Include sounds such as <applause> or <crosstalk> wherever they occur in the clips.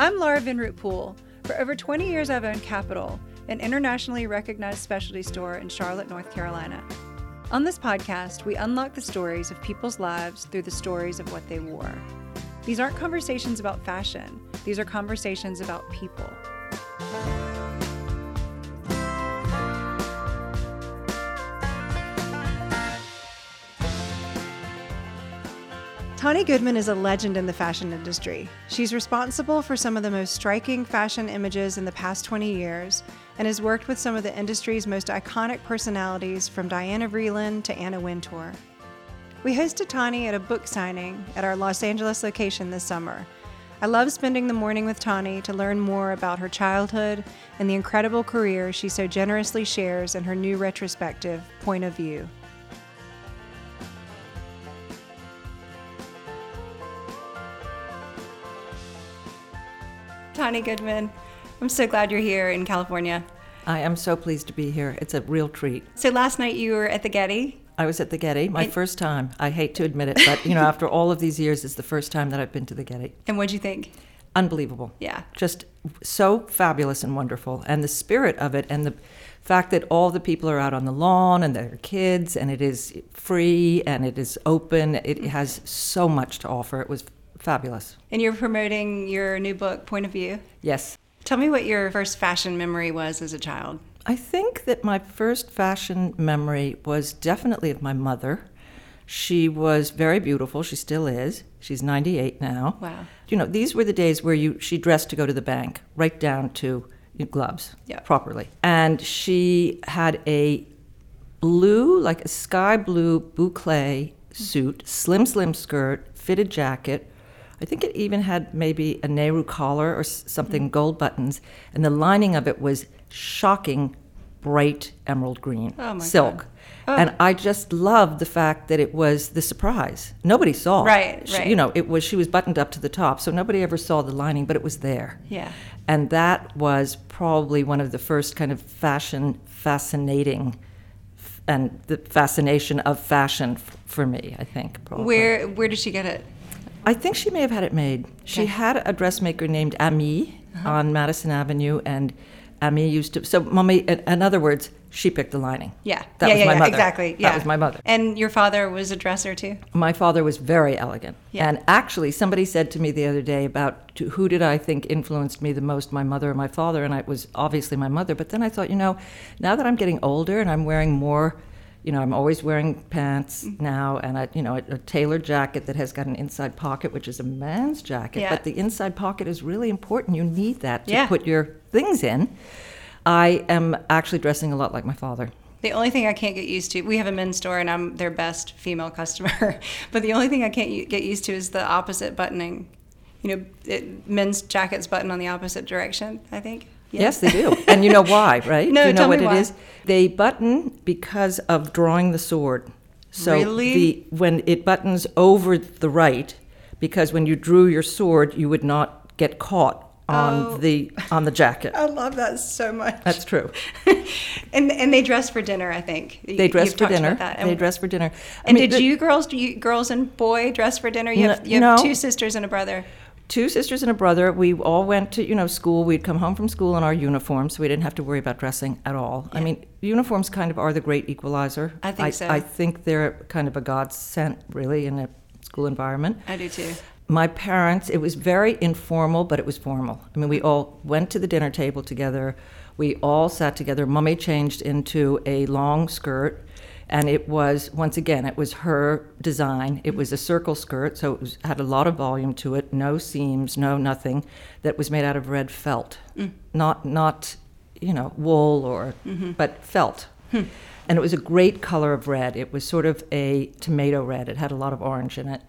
I'm Laura Vinroot Poole. For over 20 years, I've owned Capitol, an internationally recognized specialty store in Charlotte, North Carolina. On this podcast, we unlock the stories of people's lives through the stories of what they wore. These aren't conversations about fashion, these are conversations about people. Tonne Goodman is a legend in the fashion industry. She's responsible for some of the most striking fashion images in the past 20 years and has worked with some of the industry's most iconic personalities from Diana Vreeland to Anna Wintour. We hosted Tonne at a book signing at our Los Angeles location this summer. I love spending the morning with Tonne to learn more about her childhood and the incredible career she so generously shares in her new retrospective, Point of View. Tonne Goodman, I'm so glad you're here in California. I am so pleased to be here. It's a real treat. So last night you were at the Getty. I was at the Getty, my And- first time. I hate to admit it, but you know, <laughs> after all of these years, it's the first time that I've been to the Getty. And what'd you think? Unbelievable. Yeah. Just so fabulous and wonderful. And the spirit of it and the fact that all the people are out on the lawn and their kids and it is free and it is open. It mm-hmm. has so much to offer. It was fabulous. And you're promoting your new book, Point of View. Yes. Tell me what your first fashion memory was as a child. I think that my first fashion memory was definitely of my mother. She was very beautiful. She still is. She's 98 now. Wow. You know, these were the days where you she dressed to go to the bank, right down to gloves Yeah. properly. And she had a blue, like a sky blue boucle suit, slim, slim skirt, fitted jacket. I think it even had maybe a Nehru collar or something, mm-hmm. gold buttons, and the lining of it was shocking bright emerald green Oh, my silk. Oh. And I just loved the fact that it was the surprise. Nobody saw. Right, She- right. You know, it was she was buttoned up to the top, so nobody ever saw the lining, but it was there. Yeah. And that was probably one of the first kind of fashion fascinating f- and the fascination of fashion f- for me, I think. Probably. Where where did she get it? I think she may have had it made. She Okay. had a dressmaker named Ami uh-huh. on Madison Avenue, and Ami used to. So, mommy, in, in other words, she picked the lining. Yeah. That yeah, was yeah, my yeah, mother. Exactly. That was my mother. And your father was a dresser too? My father was very elegant. Yeah. And actually, somebody said to me the other day about to, who did I think influenced me the most, my mother or my father? And I, it was obviously my mother. But then I thought, you know, now that I'm getting older and I'm wearing more, you know, I'm always wearing pants Mm-hmm. now and, a, you know, a, a tailored jacket that has got an inside pocket, which is a man's jacket. Yeah. But the inside pocket is really important. You need that to Yeah. put your things in. I am actually dressing a lot like my father. The only thing I can't get used to, we have a men's store and I'm their best female customer, <laughs> but the only thing I can't get used to is the opposite buttoning. You know, it, men's jackets button on the opposite direction, I think. Yeah. Yes, they do. and you know why, <laughs> right? No, do you know tell me what why. it is? They button because of drawing the sword. So Really? the when it buttons over the right, because when you drew your sword, you would not get caught on Oh. the on the jacket. <laughs> I love that so much. That's true. <laughs> and and they dress for dinner, I think. You- They dress for dinner. They dress for dinner. I And mean, did the- you girls, do you girls and boy dress for dinner? You have, No- you have no. two sisters and a brother. Two sisters and a brother. We all went to you know school. We'd come home from school in our uniforms, so we didn't have to worry about dressing at all. I mean, uniforms kind of are the great equalizer. I think so. I think they're kind of a godsend, really, in a school environment. I do too. My parents, it was very informal, but it was formal. I mean, we all went to the dinner table together. We all sat together. Mummy changed into a long skirt, and it was, once again, it was her design. It was a circle skirt, so it was, had a lot of volume to it, no seams, no nothing, that was made out of red felt. Mm. Not, not, you know, wool or, mm-hmm. but felt. Hmm. And it was a great color of red. It was sort of a tomato red. It had a lot of orange in it.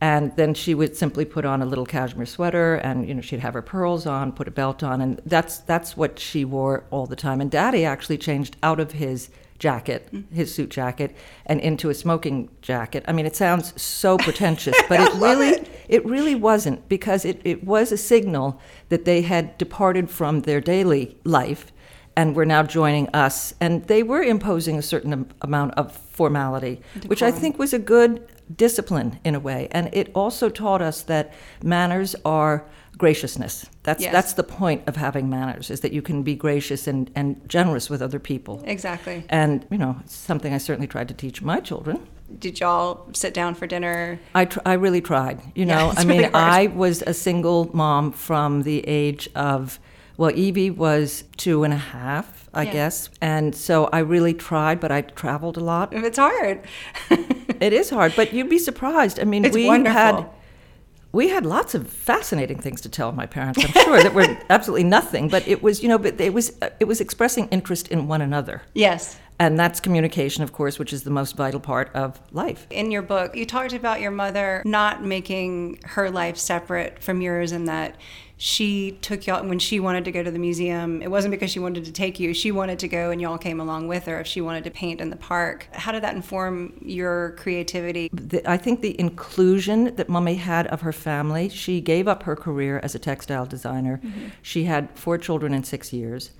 And then she would simply put on a little cashmere sweater, and you know she'd have her pearls on, put a belt on, and that's that's what she wore all the time. And Daddy actually changed out of his jacket, his suit jacket, and into a smoking jacket. I mean, it sounds so pretentious, but it <laughs> really it. really wasn't because it, it was a signal that they had departed from their daily life and were now joining us. And they were imposing a certain am- amount of formality, which I think was a good discipline in a way. And it also taught us that manners are graciousness. That's Yes. that's the point of having manners is that you can be gracious and, and generous with other people. Exactly. And you know, it's something I certainly tried to teach my children. Did y'all sit down for dinner? I, tr- I really tried. You know, it's I mean, really. I was a single mom from the age of, well, Evie was two and a half, I Yeah. guess. And so I really tried, but I traveled a lot. It's hard. <laughs> It is hard, but you'd be surprised. I mean, It's we wonderful. had we had lots of fascinating things to tell my parents. I'm sure that were <laughs> absolutely nothing, but it was, you know, but it was it was expressing interest in one another. yes. And that's communication, of course, which is the most vital part of life. In your book, you talked about your mother not making her life separate from yours and that she took y'all when she wanted to go to the museum. It wasn't because she wanted to take you. She wanted to go and y'all came along with her if she wanted to paint in the park. How did that inform your creativity? the, I think the inclusion that Mummy had of her family, she gave up her career as a textile designer. Mm-hmm. She had four children in six years,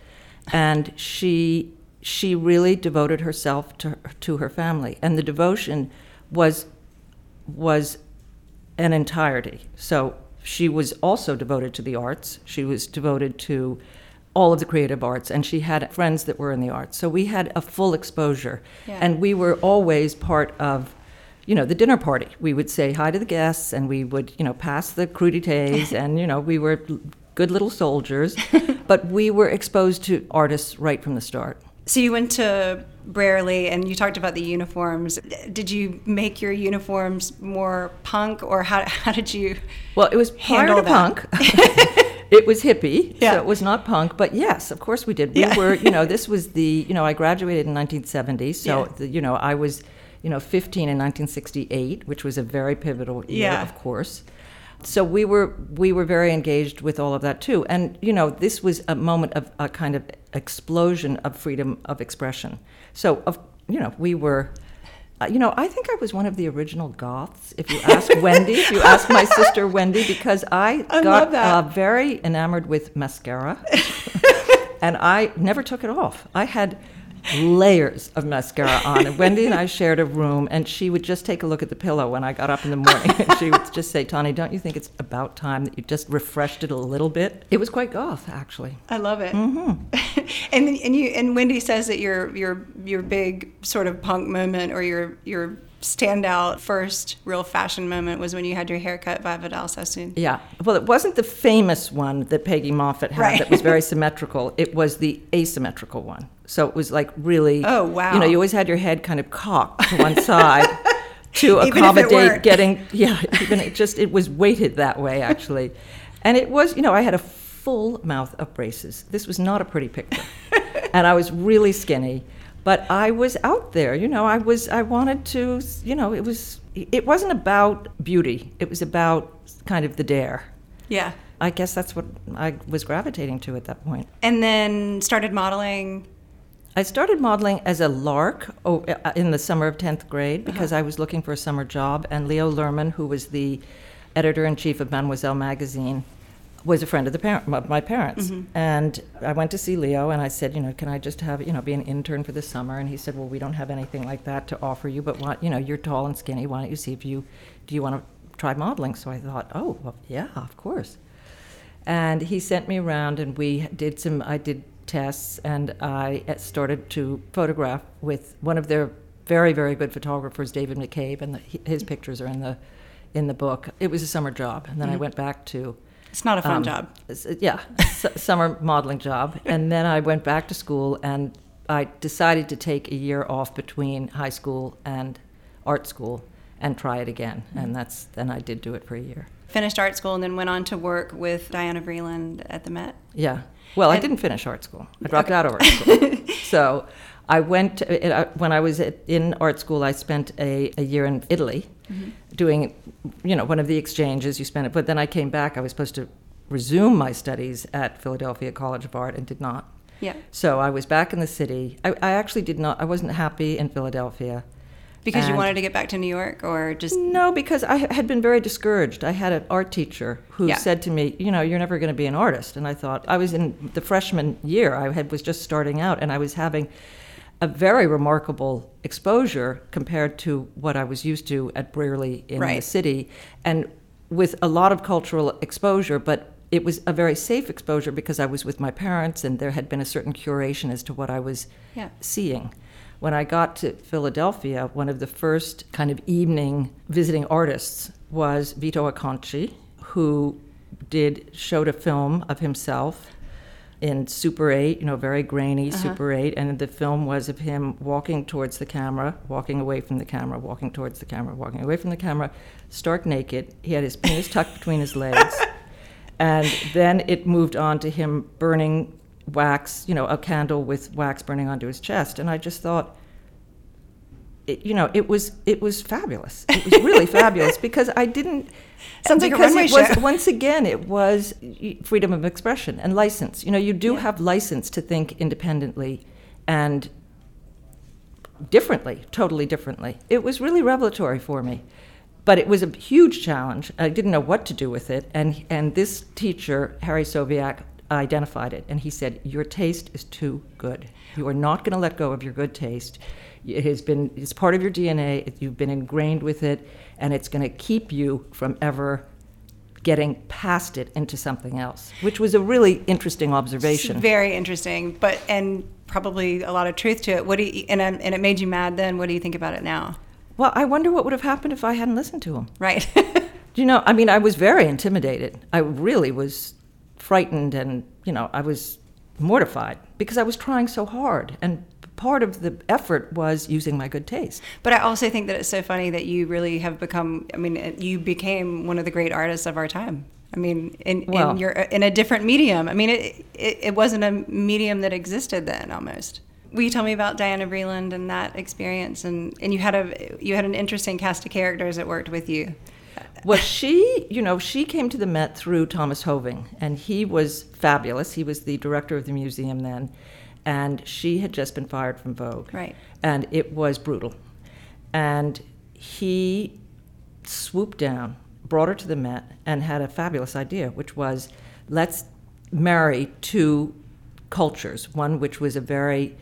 and she she really devoted herself to to her family, and the devotion was was an entirety. So she was also devoted to the arts. She was devoted to all of the creative arts, and she had friends that were in the arts. So we had a full exposure, Yeah. and we were always part of, you know, the dinner party. We would say hi to the guests, and we would, you know, pass the crudités, <laughs> and you know, we were good little soldiers. but we were exposed to artists right from the start. So you went to Brearley and you talked about the uniforms. Did you make your uniforms more punk or how, how did you Well, it was prior to punk. <laughs> it was hippie, Yeah. so it was not punk. But yes, of course we did. We Yeah. were, you know, <laughs> this was the, you know, I graduated in 1970, so Yeah. the, you know, I was, you know, 15 in 1968, which was a very pivotal year, of course. So we were we were very engaged with all of that too, and you know, this was a moment of a kind of explosion of freedom of expression. So, of you know, we were. Uh, you know, I think I was one of the original goths. If you ask <laughs> Wendy, if you ask my sister Wendy, because I, I got. Uh, very enamored with mascara, <laughs> and I never took it off. I had layers of mascara on, and Wendy and I shared a room, and she would just take a look at the pillow when I got up in the morning, and she would just say, "Tonne, don't you think it's about time that you just refreshed it a little bit?" It was quite goth, actually. I love it. Mm-hmm. <laughs> and and you and Wendy says that your your your big sort of punk moment or your your standout first real fashion moment was when you had your hair cut by Vidal Sassoon. Yeah. Well, it wasn't the famous one that Peggy Moffitt had Right. that was very symmetrical. <laughs> It was the asymmetrical one. So it was like really. Oh, wow. You know, you always had your head kind of cocked to one side <laughs> to Even accommodate getting. Yeah. Even it just it was weighted that way actually, and it was you know I had a full mouth of braces. This was not a pretty picture, <laughs> and I was really skinny. But I was out there, you know. I was. I wanted to, you know. It was. It wasn't about beauty. It was about kind of the dare. Yeah. I guess that's what I was gravitating to at that point. And then started modeling. I started modeling as a lark oh, uh, in the summer of 10th grade because I was looking for a summer job, and Leo Lerman, who was the editor in chief of Mademoiselle magazine, was a friend of the parent, of my parents. Mm-hmm. And I went to see Leo, and I said, you know, can I just have, you know, be an intern for the summer? And he said, well, we don't have anything like that to offer you, but why, you know, you're tall and skinny. Why don't you see if you, do you want to try modeling? So I thought, oh, well, yeah, of course. And he sent me around, and we did some. I did tests, and I uh, started to photograph with one of their very, very good photographers, David McCabe, and the, his mm. pictures are in the in the book. It was a summer job, and then I mm-hmm. went back to It's not a fun um, job. Yeah, s- <laughs> summer modeling job. And then I went back to school and I decided to take a year off between high school and art school and try it again. And that's then I did do it for a year. Finished art school and then went on to work with Diana Vreeland at the Met. Yeah. Well, I didn't finish art school. I <laughs> dropped out of art school. <laughs> so I went, uh, when I was in art school, I spent a, a year in Italy doing, you know, one of the exchanges you spent it. But then I came back, I was supposed to resume my studies at Philadelphia College of Art and did not. Yeah. So I was back in the city. I, I actually did not, I wasn't happy in Philadelphia. Because you wanted to get back to New York or just No, because I had been very discouraged. I had an art teacher who Yeah. said to me, "You know, you're never going to be an artist." And I thought I was in the freshman year. I had was just starting out, and I was having a very remarkable exposure compared to what I was used to at Brearley in the city, and with a lot of cultural exposure, but. It was a very safe exposure because I was with my parents and there had been a certain curation as to what I was Yeah. seeing. When I got to Philadelphia, one of the first kind of evening visiting artists was Vito Acconci, who did showed a film of himself in Super 8, you know, very grainy uh-huh. Super 8, and the film was of him walking towards the camera, walking away from the camera, walking towards the camera, walking away from the camera, stark naked. He had his penis <laughs> tucked between his legs. And then it moved on to him burning wax, you know, a candle with wax burning onto his chest. And I just thought, it, you know, it was it was fabulous. It was really <laughs> fabulous because I didn't. Sounds like a because it was show. once again it was freedom of expression and license. You know, you do Yeah. have license to think independently and differently, totally differently. It was really revelatory for me. But it was a huge challenge. I didn't know what to do with it. And, and this teacher, Harry Soviak, identified it. And he said, Your taste is too good. You are not going to let go of your good taste. It has been, it's part of your DNA. You've been ingrained with it. And it's going to keep you from ever getting past it into something else, which was a really interesting observation. It's very interesting, but and probably a lot of truth to it. What do you, and um, and it made you mad then. What do you think about it now? Well, I wonder what would have happened if I hadn't listened to him. Right. Do <laughs> you know, I mean, I was very intimidated. I really was frightened and, you know, I was mortified because I was trying so hard. And part of the effort was using my good taste. but I also think that it's so funny that you really have become. I mean, you became one of the great artists of our time. I mean, in, Well- in your uh, in a different medium. I mean, it, it it wasn't a medium that existed then almost. Will you tell me about Diana Vreeland and that experience? And, and you had a you had an interesting cast of characters that worked with you. Well, she, you know, she came to the Met through Thomas Hoving, and he was fabulous. He was the director of the museum then, and she had just been fired from Vogue. Right. And it was brutal. And he swooped down, brought her to the Met, and had a fabulous idea, which was let's marry two cultures one which was a very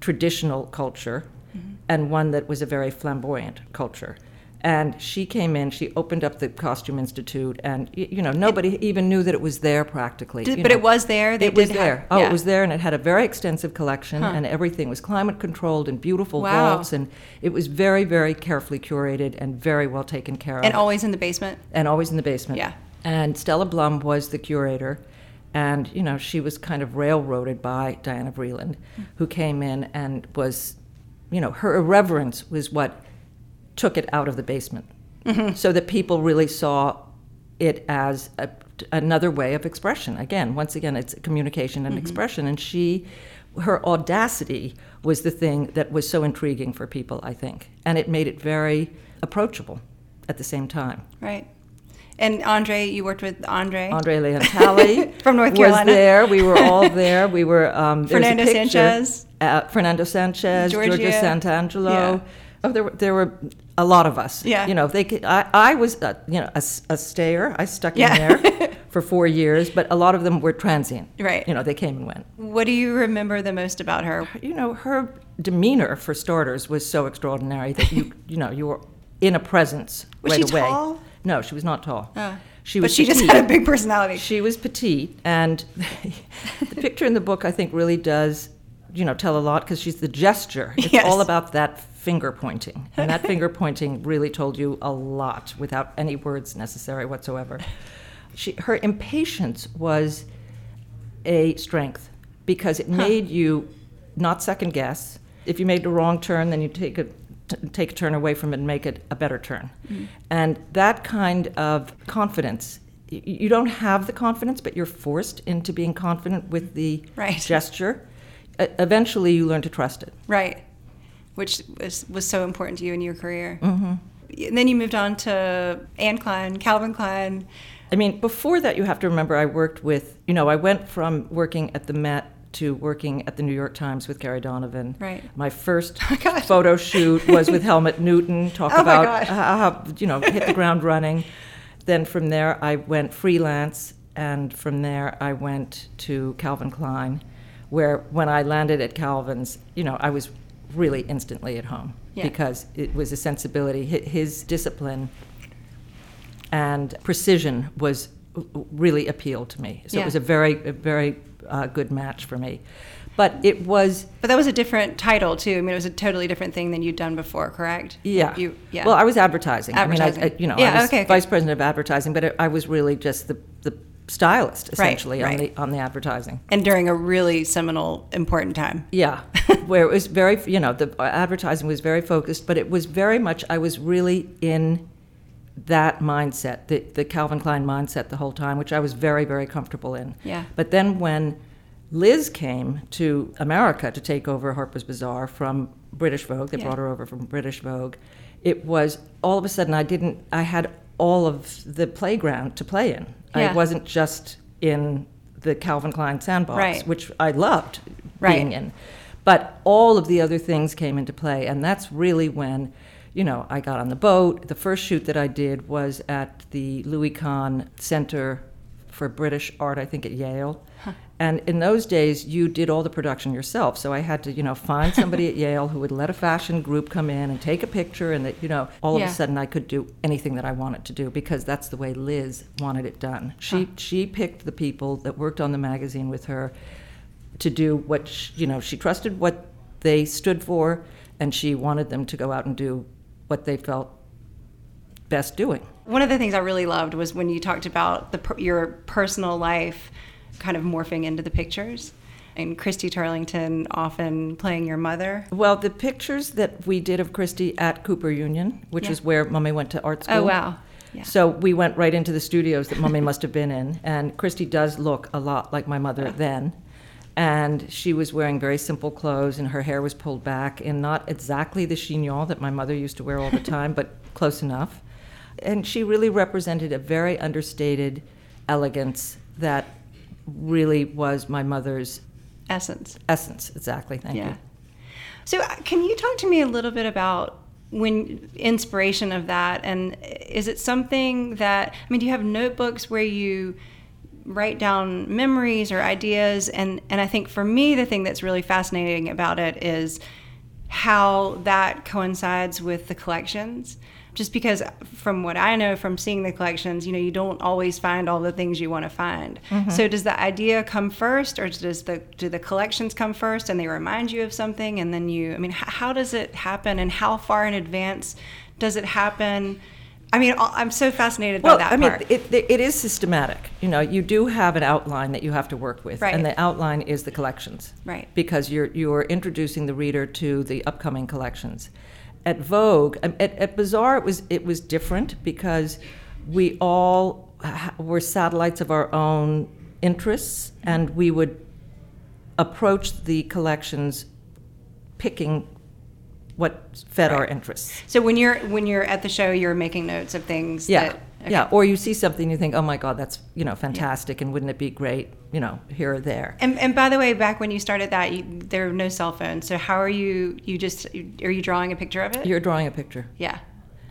traditional culture mm-hmm. and one that was a very flamboyant culture. And she came in, she opened up the Costume Institute, and, you know, nobody even knew that it was there practically. Did- but know. it was there? They it was have- there. oh, yeah. it was there, and it had a very extensive collection, and everything was climate controlled and beautiful Wow. vaults, and it was very, very carefully curated and very well taken care of And always in the basement. and always in the basement. Yeah. And Stella Blum was the curator, and you know she was kind of railroaded by Diana Vreeland, hmm. who came in and was, you know, her irreverence was what took it out of the basement, so that people really saw it as a, another way of expression. Again, once again, it's communication and expression, and she. Her audacity was the thing that was so intriguing for people, I think, and it made it very approachable at the same time. Right. And Andre, you worked with Andre. Andre Leon Talley <laughs> From North Carolina. was there. We were all there. We were um, Fernando. Sanchez. uh, Fernando Sanchez, Georgia, Georgia. Santangelo. Yeah. Oh, there were there were a lot of us. Yeah. you know, they could, I I was uh, you know a stayer. I stuck Yeah. in there <laughs> for four years, but a lot of them were transient. Right. You know, they came and went. What do you remember the most about her? You know, her demeanor, for starters, was so extraordinary that you <laughs> you know you were in a presence Was right she away. tall? No, she was not tall. Uh, she but was she just petite. had a big personality. She was petite, and <laughs> the picture in the book I think really does, you know, tell a lot because she's the gesture. It's Yes. all about that finger pointing, and that finger <laughs> pointing really told you a lot without any words necessary whatsoever. She, her impatience was a strength because it made you not second guess. If you made the wrong turn, then you take a t- take a turn away from it and make it a better turn. Mm. And that kind of confidence, y- you don't have the confidence, but you're forced into being confident with the Right. gesture. Eventually, you learn to trust it. Right. Which was, was so important to you in your career. Mm-hmm. And then you moved on to Anne Klein, Calvin Klein. I mean, before that, you have to remember I worked with, you know, I went from working at the Met to working at the New York Times with Carrie Donovan. Right. My first <laughs> Oh, photo shoot was with Helmut Newton. Talk Oh, about how, how, you know hit the ground running. Then from there I went freelance, and from there I went to Calvin Klein, where when I landed at Calvin's, you know I was really instantly at home Yeah. because it was a sensibility. His discipline and precision was really appealed to me. So Yeah. it was a very, a very uh, good match for me. But it was, But that was a different title too. I mean, it was a totally different thing than you'd done before, correct? yeah. You, yeah. Well, I was advertising. I mean, I, I, you know, Yeah, I was okay, okay. vice president of advertising, but it, I was really just the, the stylist essentially on right. the on the advertising. and during a really seminal, important time. Yeah, <laughs> where it was very, you know, the uh, advertising was very focused, but it was very much, I was really in that mindset, the, the Calvin Klein mindset the whole time, which I was very, very comfortable in. Yeah. But then when Liz came to America to take over Harper's Bazaar from British Vogue, they Yeah. brought her over from British Vogue, it was all of a sudden I didn't, I had all of the playground to play in. Yeah. I wasn't just in the Calvin Klein sandbox, Right. which I loved Right. being in. But all of the other things came into play, and that's really when, you know, I got on the boat. The first shoot that I did was at the Louis Kahn Center for British Art, I think at Yale. And in those days, you did all the production yourself. So I had to, you know, find <laughs> somebody at Yale who would let a fashion group come in and take a picture, and that, you know, all Yeah. of a sudden I could do anything that I wanted to do because that's the way Liz wanted it done. She she picked the people that worked on the magazine with her to do what sh you know she trusted what they stood for and she wanted them to go out and do what they felt best doing One of the things I really loved was when you talked about the your personal life kind of morphing into the pictures, and Christy Turlington often playing your mother. well the pictures that we did of christy at cooper union which Yeah. is where mummy went to art oh, school Oh wow! Yeah. So we went right into the studios that Mummy must have been in, and Christy does look a lot like my mother then. And she was wearing very simple clothes, and her hair was pulled back, and not exactly the chignon that my mother used to wear all the <laughs> time, but close enough. And she really represented a very understated elegance that really was my mother's Essence. essence. Exactly. Thank Yeah. you. So, uh, can you talk to me a little bit about when inspiration of that, and is it something that I mean, do you have notebooks where you write down memories or ideas? And and I think for me, the thing that's really fascinating about it is how that coincides with the collections. Just because, from what I know from seeing the collections, you know, you don't always find all the things you want to find. Mm-hmm. So, does the idea come first, or does the do the collections come first, and they remind you of something, and then you? I mean, h- how does it happen, and how far in advance does it happen? I mean, I'm so fascinated Well, by that I mean, part. it, it is systematic. You know, you do have an outline that you have to work with, Right. and the outline is the collections, Right. Because you're you're introducing the reader to the upcoming collections. At Vogue, um, at, at Bazaar, it was it was different because we all were satellites of our own interests, and we would approach the collections picking what fed our interests. so when you're when you're at the show, you're making notes of things. Yeah. That, Yeah. Or you see something, you think, oh my God, that's, you know, fantastic. And wouldn't it be great, you know, here or there? And, and by the way, back when you started that, you, there were no cell phones. So how are you? You just are you drawing a picture of it? You're drawing a picture. yeah.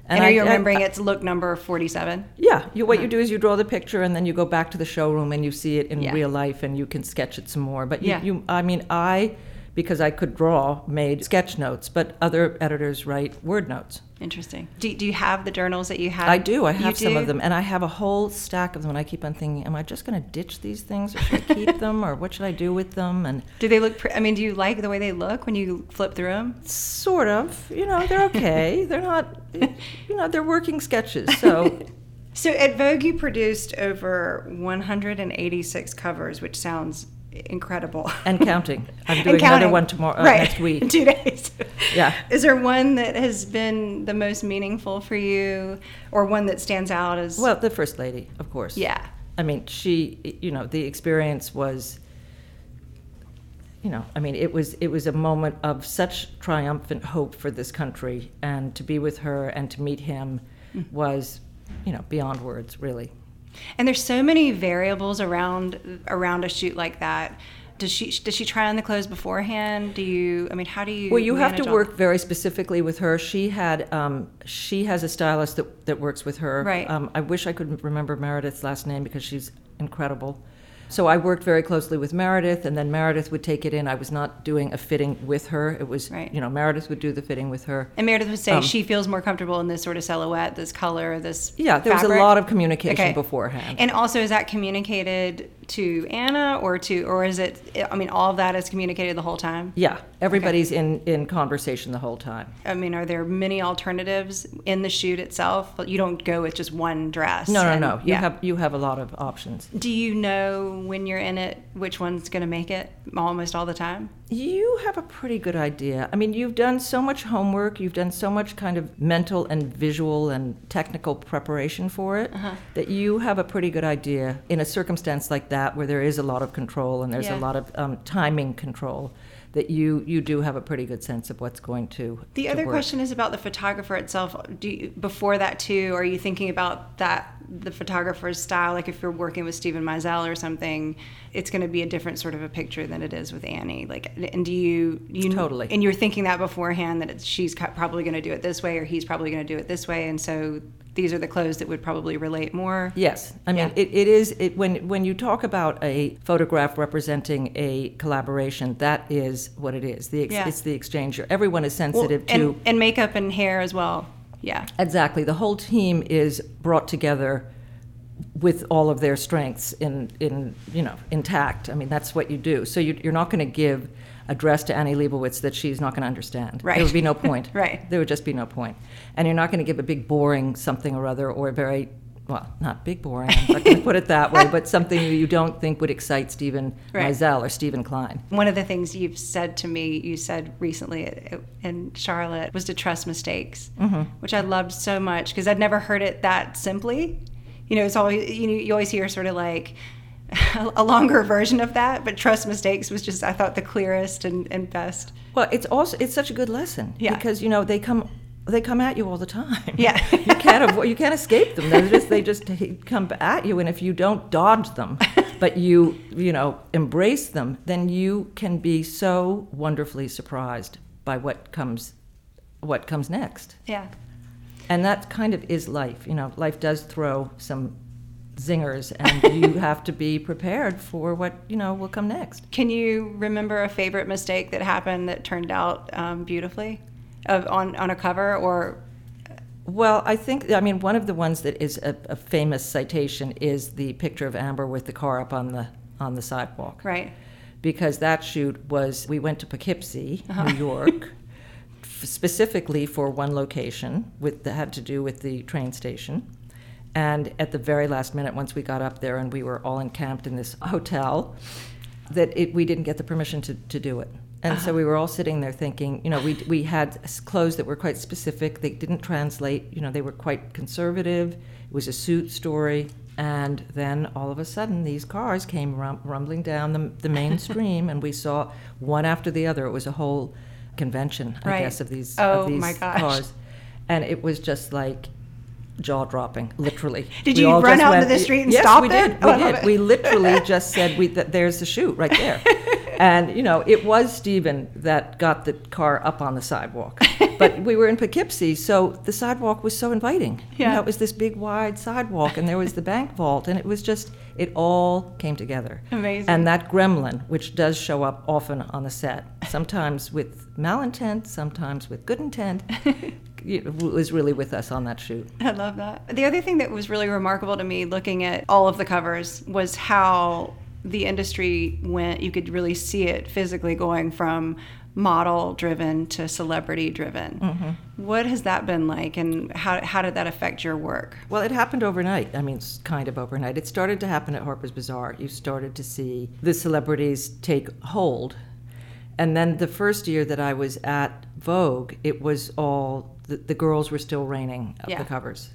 And And, are I- you remembering I- it's look number forty-seven? Yeah. You, what you uh-huh. do is you draw the picture and then you go back to the showroom and you see it in Yeah. real life and you can sketch it some more. But you, Yeah. you, I mean, I, because I could draw, made sketch notes, but other editors write word notes. Interesting. Do, do you have the journals that you had? I do. I You have some do? of them, and I have a whole stack of them. And I keep on thinking, am I just going to ditch these things, or should I keep <laughs> them, or what should I do with them? And Do they look? Pre- I mean, do you like the way they look when you flip through them? sort of, you know, they're okay. <laughs> they're not, you know, they're working sketches. So <laughs> So at Vogue, you produced over 186 covers, which sounds incredible. and counting. <laughs> I'm doing another one tomorrow uh, right. next in <laughs> week. two days. <laughs> Yeah. Is there one that has been the most meaningful for you, or one that stands out as? Well, the first lady, of course. yeah. I mean, she, you know, the experience was, you know, I mean, it was it was a moment of such triumphant hope for this country, and to be with her and to meet him was, you know, beyond words, really. And there's so many variables around around a shoot like that. Does she does she try on the clothes beforehand? Do you? I mean, how do you? Well, you have to all- work very specifically with her. She had, um, she has a stylist that, that works with her. Right. Um, I wish I could remember Meredith's last name because she's incredible. So I worked very closely with Meredith, and then Meredith would take it in. I was not doing a fitting with her. It was, Right. you know, Meredith would do the fitting with her. And Meredith would say Um, she feels more comfortable in this sort of silhouette, this color, this. Yeah, there was a lot of communication Okay. beforehand. And also, is that communicated to Anna or to, or is it? I mean, all of that is communicated the whole time. yeah, everybody's in, in conversation the whole time. I mean, are there many alternatives in the shoot itself? You don't go with just one dress. No, no, and- no. You yeah. have you have a lot of options. Do you know when you're in it which one's going to make it almost all the time? You have a pretty good idea. I mean, you've done so much homework, you've done so much kind of mental and visual and technical preparation for it Uh-huh. that you have a pretty good idea in a circumstance like that where there is a lot of control and there's Yeah. a lot of um, timing control that you you do have a pretty good sense of what's going to The to other work. question is about the photographer itself. Do you, before that too, are you thinking about that the photographer's style? Like if you're working with Steven Meisel or something, it's going to be a different sort of a picture than it is with Annie. Like, and do you you Totally. and you're thinking that beforehand that it's, she's probably going to do it this way or he's probably going to do it this way, and so these are the clothes that would probably relate more. Yes, I mean Yeah. it, it is it, when when you talk about a photograph representing a collaboration, that is what it is. The ex, Yeah. it's the exchange. Everyone is Well, sensitive to and, and makeup and hair as well. Yeah. Exactly. The whole team is brought together with all of their strengths in, in you know, intact. I mean, that's what you do. So you, you're not going to give a dress to Annie Leibovitz that she's not going to understand. Right. There would be no <laughs> point. Right. There would just be no point. And you're not going to give a big, boring something or other, or a very, well, not big, boring, I'm not going to put it that way, but something you don't think would excite Steven Right. Meisel or Steven Klein. One of the things you've said to me, you said recently uh, in Charlotte, was to trust mistakes, mm-hmm. which I loved so much because I'd never heard it that simply. You know, it's always you know you always hear sort of like <laughs> a longer version of that, but trust mistakes was just I thought the clearest and, and best. Well, it's also it's such a good lesson Yeah. because you know they come they come at you all the time. Yeah. <laughs> you can't avoid, you can't escape them. They're just they just come at you, and if you don't dodge them, <laughs> but you you know embrace them, then you can be so wonderfully surprised by what comes what comes next. Yeah. And that kind of is life. You know, life does throw some zingers, and <laughs> you have to be prepared for what you know will come next. Can you remember a favorite mistake that happened that turned out um, beautifully of, on on a cover or Well, I think, I mean, one of the ones that is a, a famous citation is the picture of Amber with the car up on the, on the sidewalk. right? Because that shoot was, we went to Poughkeepsie, uh-huh. New York, <laughs> f- specifically for one location with, that had to do with the train station. And at the very last minute, once we got up there and we were all encamped in this <laughs> hotel, that it, we didn't get the permission to, to do it. And so uh-huh. we were all sitting there thinking, you know, we, we had clothes that were quite specific. They didn't translate, you know, they were quite conservative. It was a suit story. And then all of a sudden, these cars came rum- rumbling down the, the main <laughs> stream, and we saw one after the other. It was a whole convention, I Right. guess, of these, Oh, of these cars. And it was just like jaw dropping, literally. <laughs> Did We you all run out into the street and yes, stop we it? did. Oh, We love did. We literally <laughs> just said, we, that there's the shoot right there. <laughs> and, you know, it was Steven that got the car up on the sidewalk. but we were in Poughkeepsie, so the sidewalk was so inviting. You Yeah. know, it was this big, wide sidewalk, and there was the bank vault, and it was just, it all came together. Amazing. And that gremlin, which does show up often on the set, sometimes with malintent, sometimes with good intent, was really with us on that shoot. I love that. The other thing that was really remarkable to me looking at all of the covers was how the industry went. You could really see it physically going from model driven to celebrity driven. Mm-hmm. What has that been like and how, how did that affect your work? Well, it happened overnight. I mean, s- kind of overnight. It started to happen at Harper's Bazaar. You started to see the celebrities take hold. And then the first year that I was at Vogue, it was all, the, the girls were still reigning of Yeah. the covers.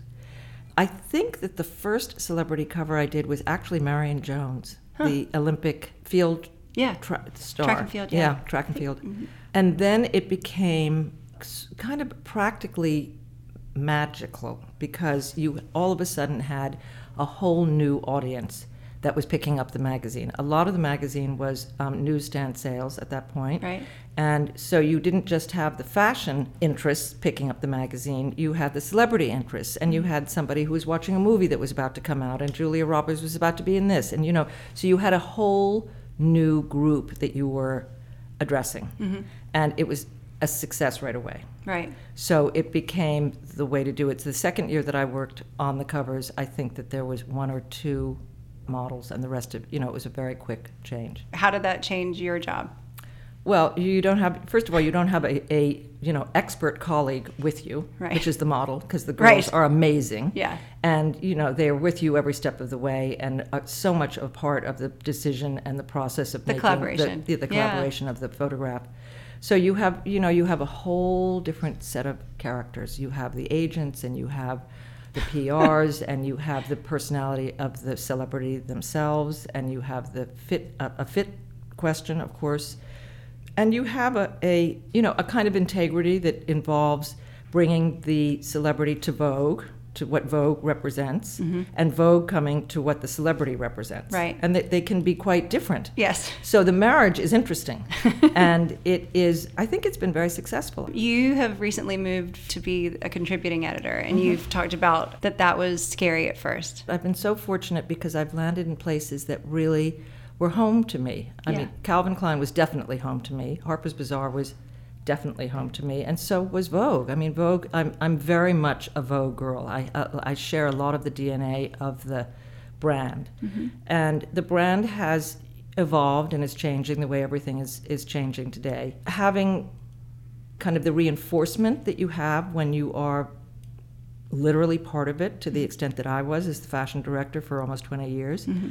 I think that the first celebrity cover I did was actually Marion Jones, the Olympic field Yeah. tra- star. Track and field, yeah. track and field. And then it became kind of practically magical because you all of a sudden had a whole new audience that was picking up the magazine. A lot of the magazine was um, newsstand sales at that point. Right. And so you didn't just have the fashion interests picking up the magazine, you had the celebrity interests, and you had somebody who was watching a movie that was about to come out, and Julia Roberts was about to be in this. And, you know, so you had a whole new group that you were addressing. Mm-hmm. And it was a success right away. Right. So it became the way to do it. So the second year that I worked on the covers, I think that there was one or two models, and the rest of, you know, it was a very quick change. How did that change your job? Well, you don't have. First of all, you don't have a, a you know expert colleague with you, Right. which is the model, because the girls Right. are amazing. Yeah. And you know they are with you every step of the way, and so much a part of the decision and the process of The making collaboration. the, the, the Yeah. collaboration of the photograph. So you have you know you have a whole different set of characters. You have the agents, and you have the PRs, <laughs> and you have the personality of the celebrity themselves, and you have the fit a fit question, of course and you have a, a you know a kind of integrity that involves bringing the celebrity to Vogue to what Vogue represents mm-hmm. and Vogue coming to what the celebrity represents Right. and that they can be quite different Yes. so the marriage is interesting <laughs> and it is I think it's been very successful You have recently moved to be a contributing editor, and mm-hmm. you've talked about that that was scary at first. I've been so fortunate because I've landed in places that really were home to me. I Yeah. mean, Calvin Klein was definitely home to me. Harper's Bazaar was definitely home to me, and so was Vogue. I mean, Vogue. I'm I'm very much a Vogue girl. I uh, I share a lot of the DNA of the brand, mm-hmm. and the brand has evolved and is changing the way everything is is changing today. Having kind of the reinforcement that you have when you are literally part of it to the mm-hmm. extent that I was as the fashion director for almost 20 years. Mm-hmm.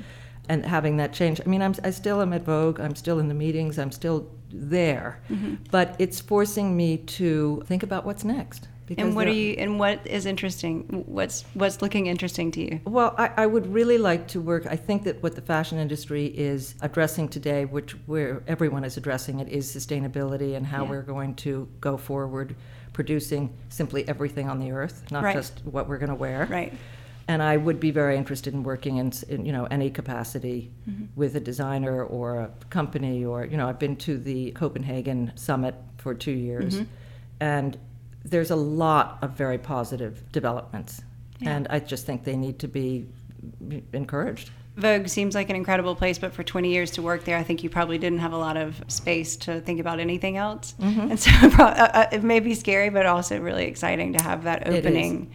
And having that change, I mean, I'm, I still am at Vogue, I'm still in the meetings, I'm still there, mm-hmm. but it's forcing me to think about what's next. And what are you? And what is interesting? What's what's looking interesting to you? Well, I, I would really like to work. I think that what the fashion industry is addressing today, which where everyone is addressing it, is sustainability and how Yeah. we're going to go forward, producing simply everything on the earth, not Right. just what we're going to wear. Right. And I would be very interested in working in, in you know any capacity mm-hmm. with a designer or a company or you know I've been to the Copenhagen summit for two years, mm-hmm. and there's a lot of very positive developments, Yeah. and I just think they need to be encouraged. Vogue seems like an incredible place, but for 20 years to work there, I think you probably didn't have a lot of space to think about anything else. Mm-hmm. And so it <laughs> it may be scary, but also really exciting to have that opening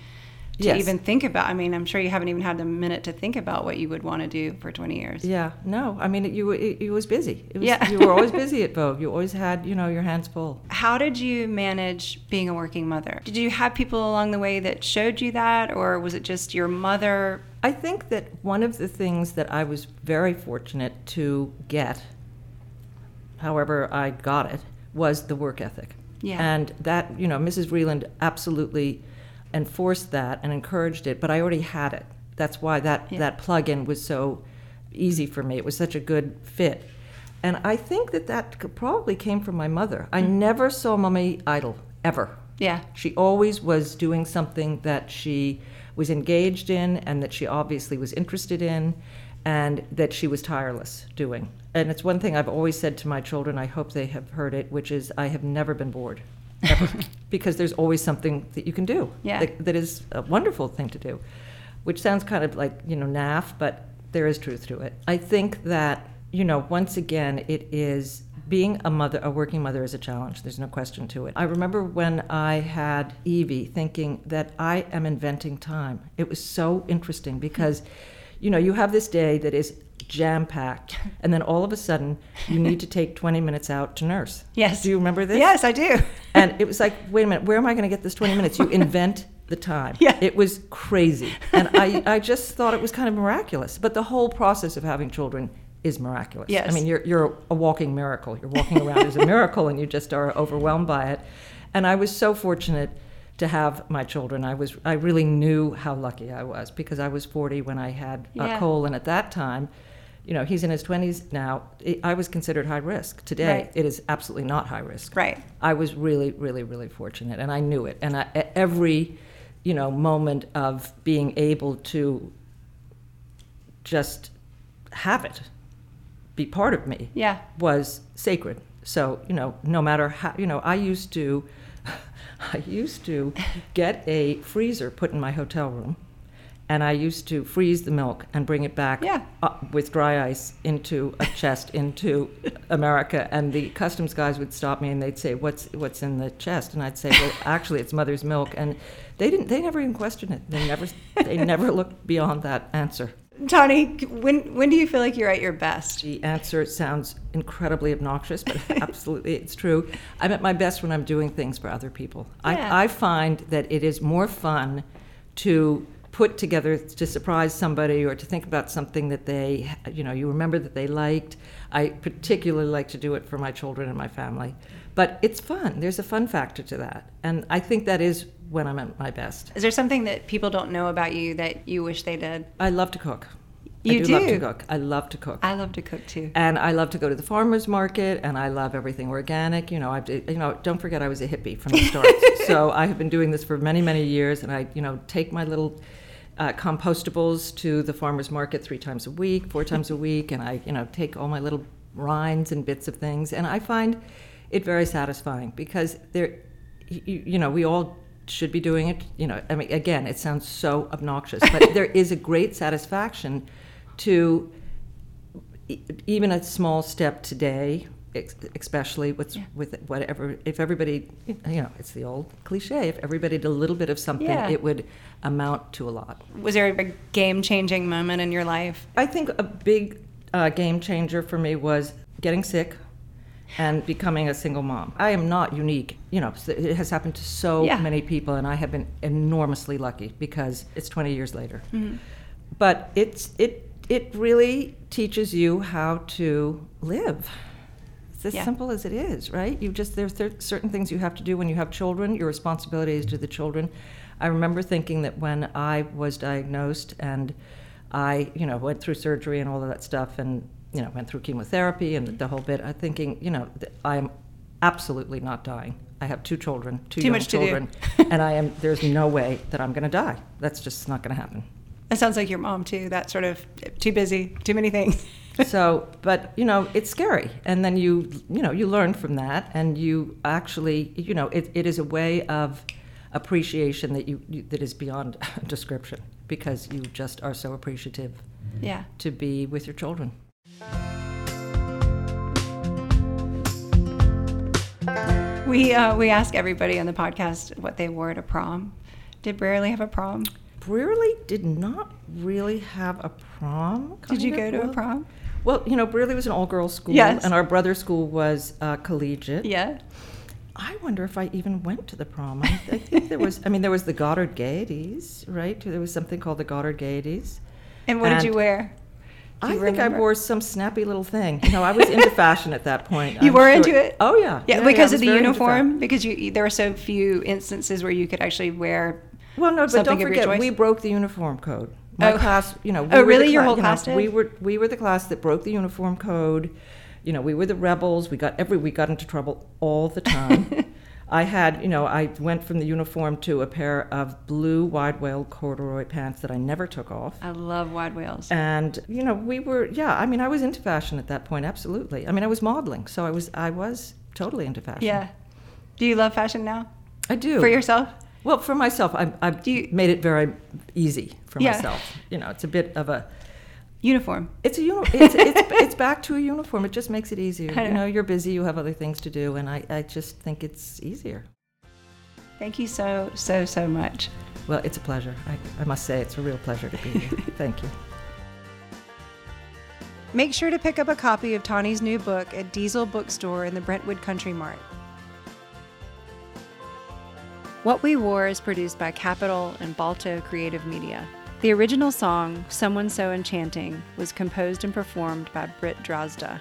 to Yes. even think about. I mean, I'm sure you haven't even had a minute to think about what you would want to do for 20 years. Yeah, no, I mean it, you it, it was busy. It was, Yeah. you were always <laughs> busy at Vogue. You always had you know your hands full. How did you manage being a working mother? Did you have people along the way that showed you that, or was it just your mother? I think that one of the things that I was very fortunate to get, however I got it, was the work ethic. Yeah. And that, you know, Mrs. Vreeland absolutely enforced that and encouraged it, but I already had it. That's why that, Yeah. that plug-in was so easy for me. It was such a good fit. And I think that that probably came from my mother. I mm. never saw mommy idle, ever. Yeah. She always was doing something that she was engaged in and that she obviously was interested in and that she was tireless doing. And it's one thing I've always said to my children, I hope they have heard it, which is I have never been bored. Ever. <laughs> because there's always something that you can do Yeah. that, that is a wonderful thing to do, which sounds kind of like, you know, naff, but there is truth to it. I think that, you know, once again, it is being a mother, a working mother is a challenge. There's no question to it. I remember when I had Evie thinking that I am inventing time. It was so interesting because, you know, you have this day that is jam packed, and then all of a sudden you need to take 20 minutes out to nurse. Yes. Do you remember this? Yes, I do. And it was like, wait a minute, where am I going to get this 20 minutes? You <laughs> invent the time. Yeah. It was crazy. And I, I just thought it was kind of miraculous. But the whole process of having children is miraculous. Yes. I mean, you're, you're a walking miracle. You're walking around as a miracle and you just are overwhelmed by it. And I was so fortunate to have my children. I was I really knew how lucky I was because I was 40 when I had uh, Yeah. Cole and at that time, you know, he's in his 20s now. I I was considered high risk. Today, Right. it is absolutely not high risk. Right. I was really, really, really fortunate, and I knew it. And I, every, you know, moment of being able to just have it be part of me Yeah. was sacred. So, you know, no matter how, you know, I used to, <laughs> I used to get a freezer put in my hotel room, and I used to freeze the milk and bring it back Yeah. with dry ice into a chest into <laughs> America. And the customs guys would stop me and they'd say, "What's what's in the chest?" And I'd say, "Well, <laughs> actually, it's mother's milk." And they didn't. They never even questioned it. They never. They never <laughs> looked beyond that answer. Tonne, when when do you feel like you're at your best? The answer sounds incredibly obnoxious, but absolutely it's true. I'm at my best when I'm doing things for other people. Yeah. I, I find that it is more fun to put together to surprise somebody or to think about something that they, you know, you remember that they liked. I particularly like to do it for my children and my family. But it's fun. There's a fun factor to that. And I think that is when I'm at my best. Is there something that people don't know about you that you wish they did? I love to cook. You I do, love to cook. I love to cook. I love to cook too. and I love to go to the farmers market, and I love everything organic. You know, I you know don't forget I was a hippie from the <laughs> start, so I have been doing this for many many years, and I you know take my little uh, compostables to the farmers market three times a week, four times a week, and I you know take all my little rinds and bits of things, and I find it very satisfying because there, you, you know, we all should be doing it. You know, I mean, again, it sounds so obnoxious, but <laughs> there is a great satisfaction to e- even a small step today, especially with Yeah. with whatever. If everybody, you know, it's the old cliche. If everybody did a little bit of something, Yeah. it would amount to a lot. Was there a game changing moment in your life? I think a big uh, game changer for me was getting sick and becoming a single mom. I am not unique. You know, it has happened to so Yeah. many people, and I have been enormously lucky because it's 20 years later. Mm-hmm. But it's it it really teaches you how to live. It's as Yeah. simple as it is, right? You just there's cer- certain things you have to do when you have children. Your responsibility is to the children. I remember thinking that when I was diagnosed and I, you know, went through surgery and all of that stuff, and you know, went through chemotherapy and the whole bit. I thinking, you know, that I am absolutely not dying. I have two children, two Too young children, and I am. There's no way that I'm going to die. That's just not going to happen. That sounds like your mom too. That sort of too busy, too many things. <laughs> so but you know it's scary and then you you know you learn from that and you actually you know it, it is a way of appreciation that you, you that is beyond <laughs> description because you just are so appreciative yeah. to be with your children We uh, we ask everybody on the podcast what they wore to prom. Did Brearley have a prom? Brearley did not really have a prom. Did you go to a prom? Well, you know, Brearley was an all-girls school, Yes. and our brother's school was uh, collegiate. Yeah. I wonder if I even went to the prom. I, I think there was. I mean, there was the Goddard Gaieties, right? There was something called the Goddard Gaieties. And what did you wear? I think I wore some snappy little thing. You know, I was into fashion at that point. You I'm were sure- into it? Oh yeah. Yeah, I because was of the uniform. Because you there were so few instances where you could actually wear. Well, no, but don't forget, we broke the uniform code. My Oh. class, you know. <laughs> We Oh, really? Your whole you know, class did? We were we were the class that broke the uniform code. You know, we were the rebels. We got every we got into trouble all the time. <laughs> I had, you know, I went from the uniform to a pair of blue wide wale corduroy pants that I never took off. I love wide wheels. and you know we were yeah i mean i was into fashion at that point absolutely i mean i was modeling so i was i was totally into fashion Yeah. Do you love fashion now i do for yourself? Well for myself i i've you- made it very easy for Yeah. myself you know it's a bit of a Uniform. it's a uni- it's, it's it's back to a uniform it just makes it easier I you know. know you're busy you have other things to do and i i just think it's easier Thank you so so so much. well it's a pleasure i, I must say it's a real pleasure to be here <laughs> thank you Make sure to pick up a copy of Tonne's new book at Diesel Bookstore in the Brentwood Country Mart. What We Wore is produced by Capitol and Balto Creative Media. The original song, Someone So Enchanting, was composed and performed by Britt Drozda.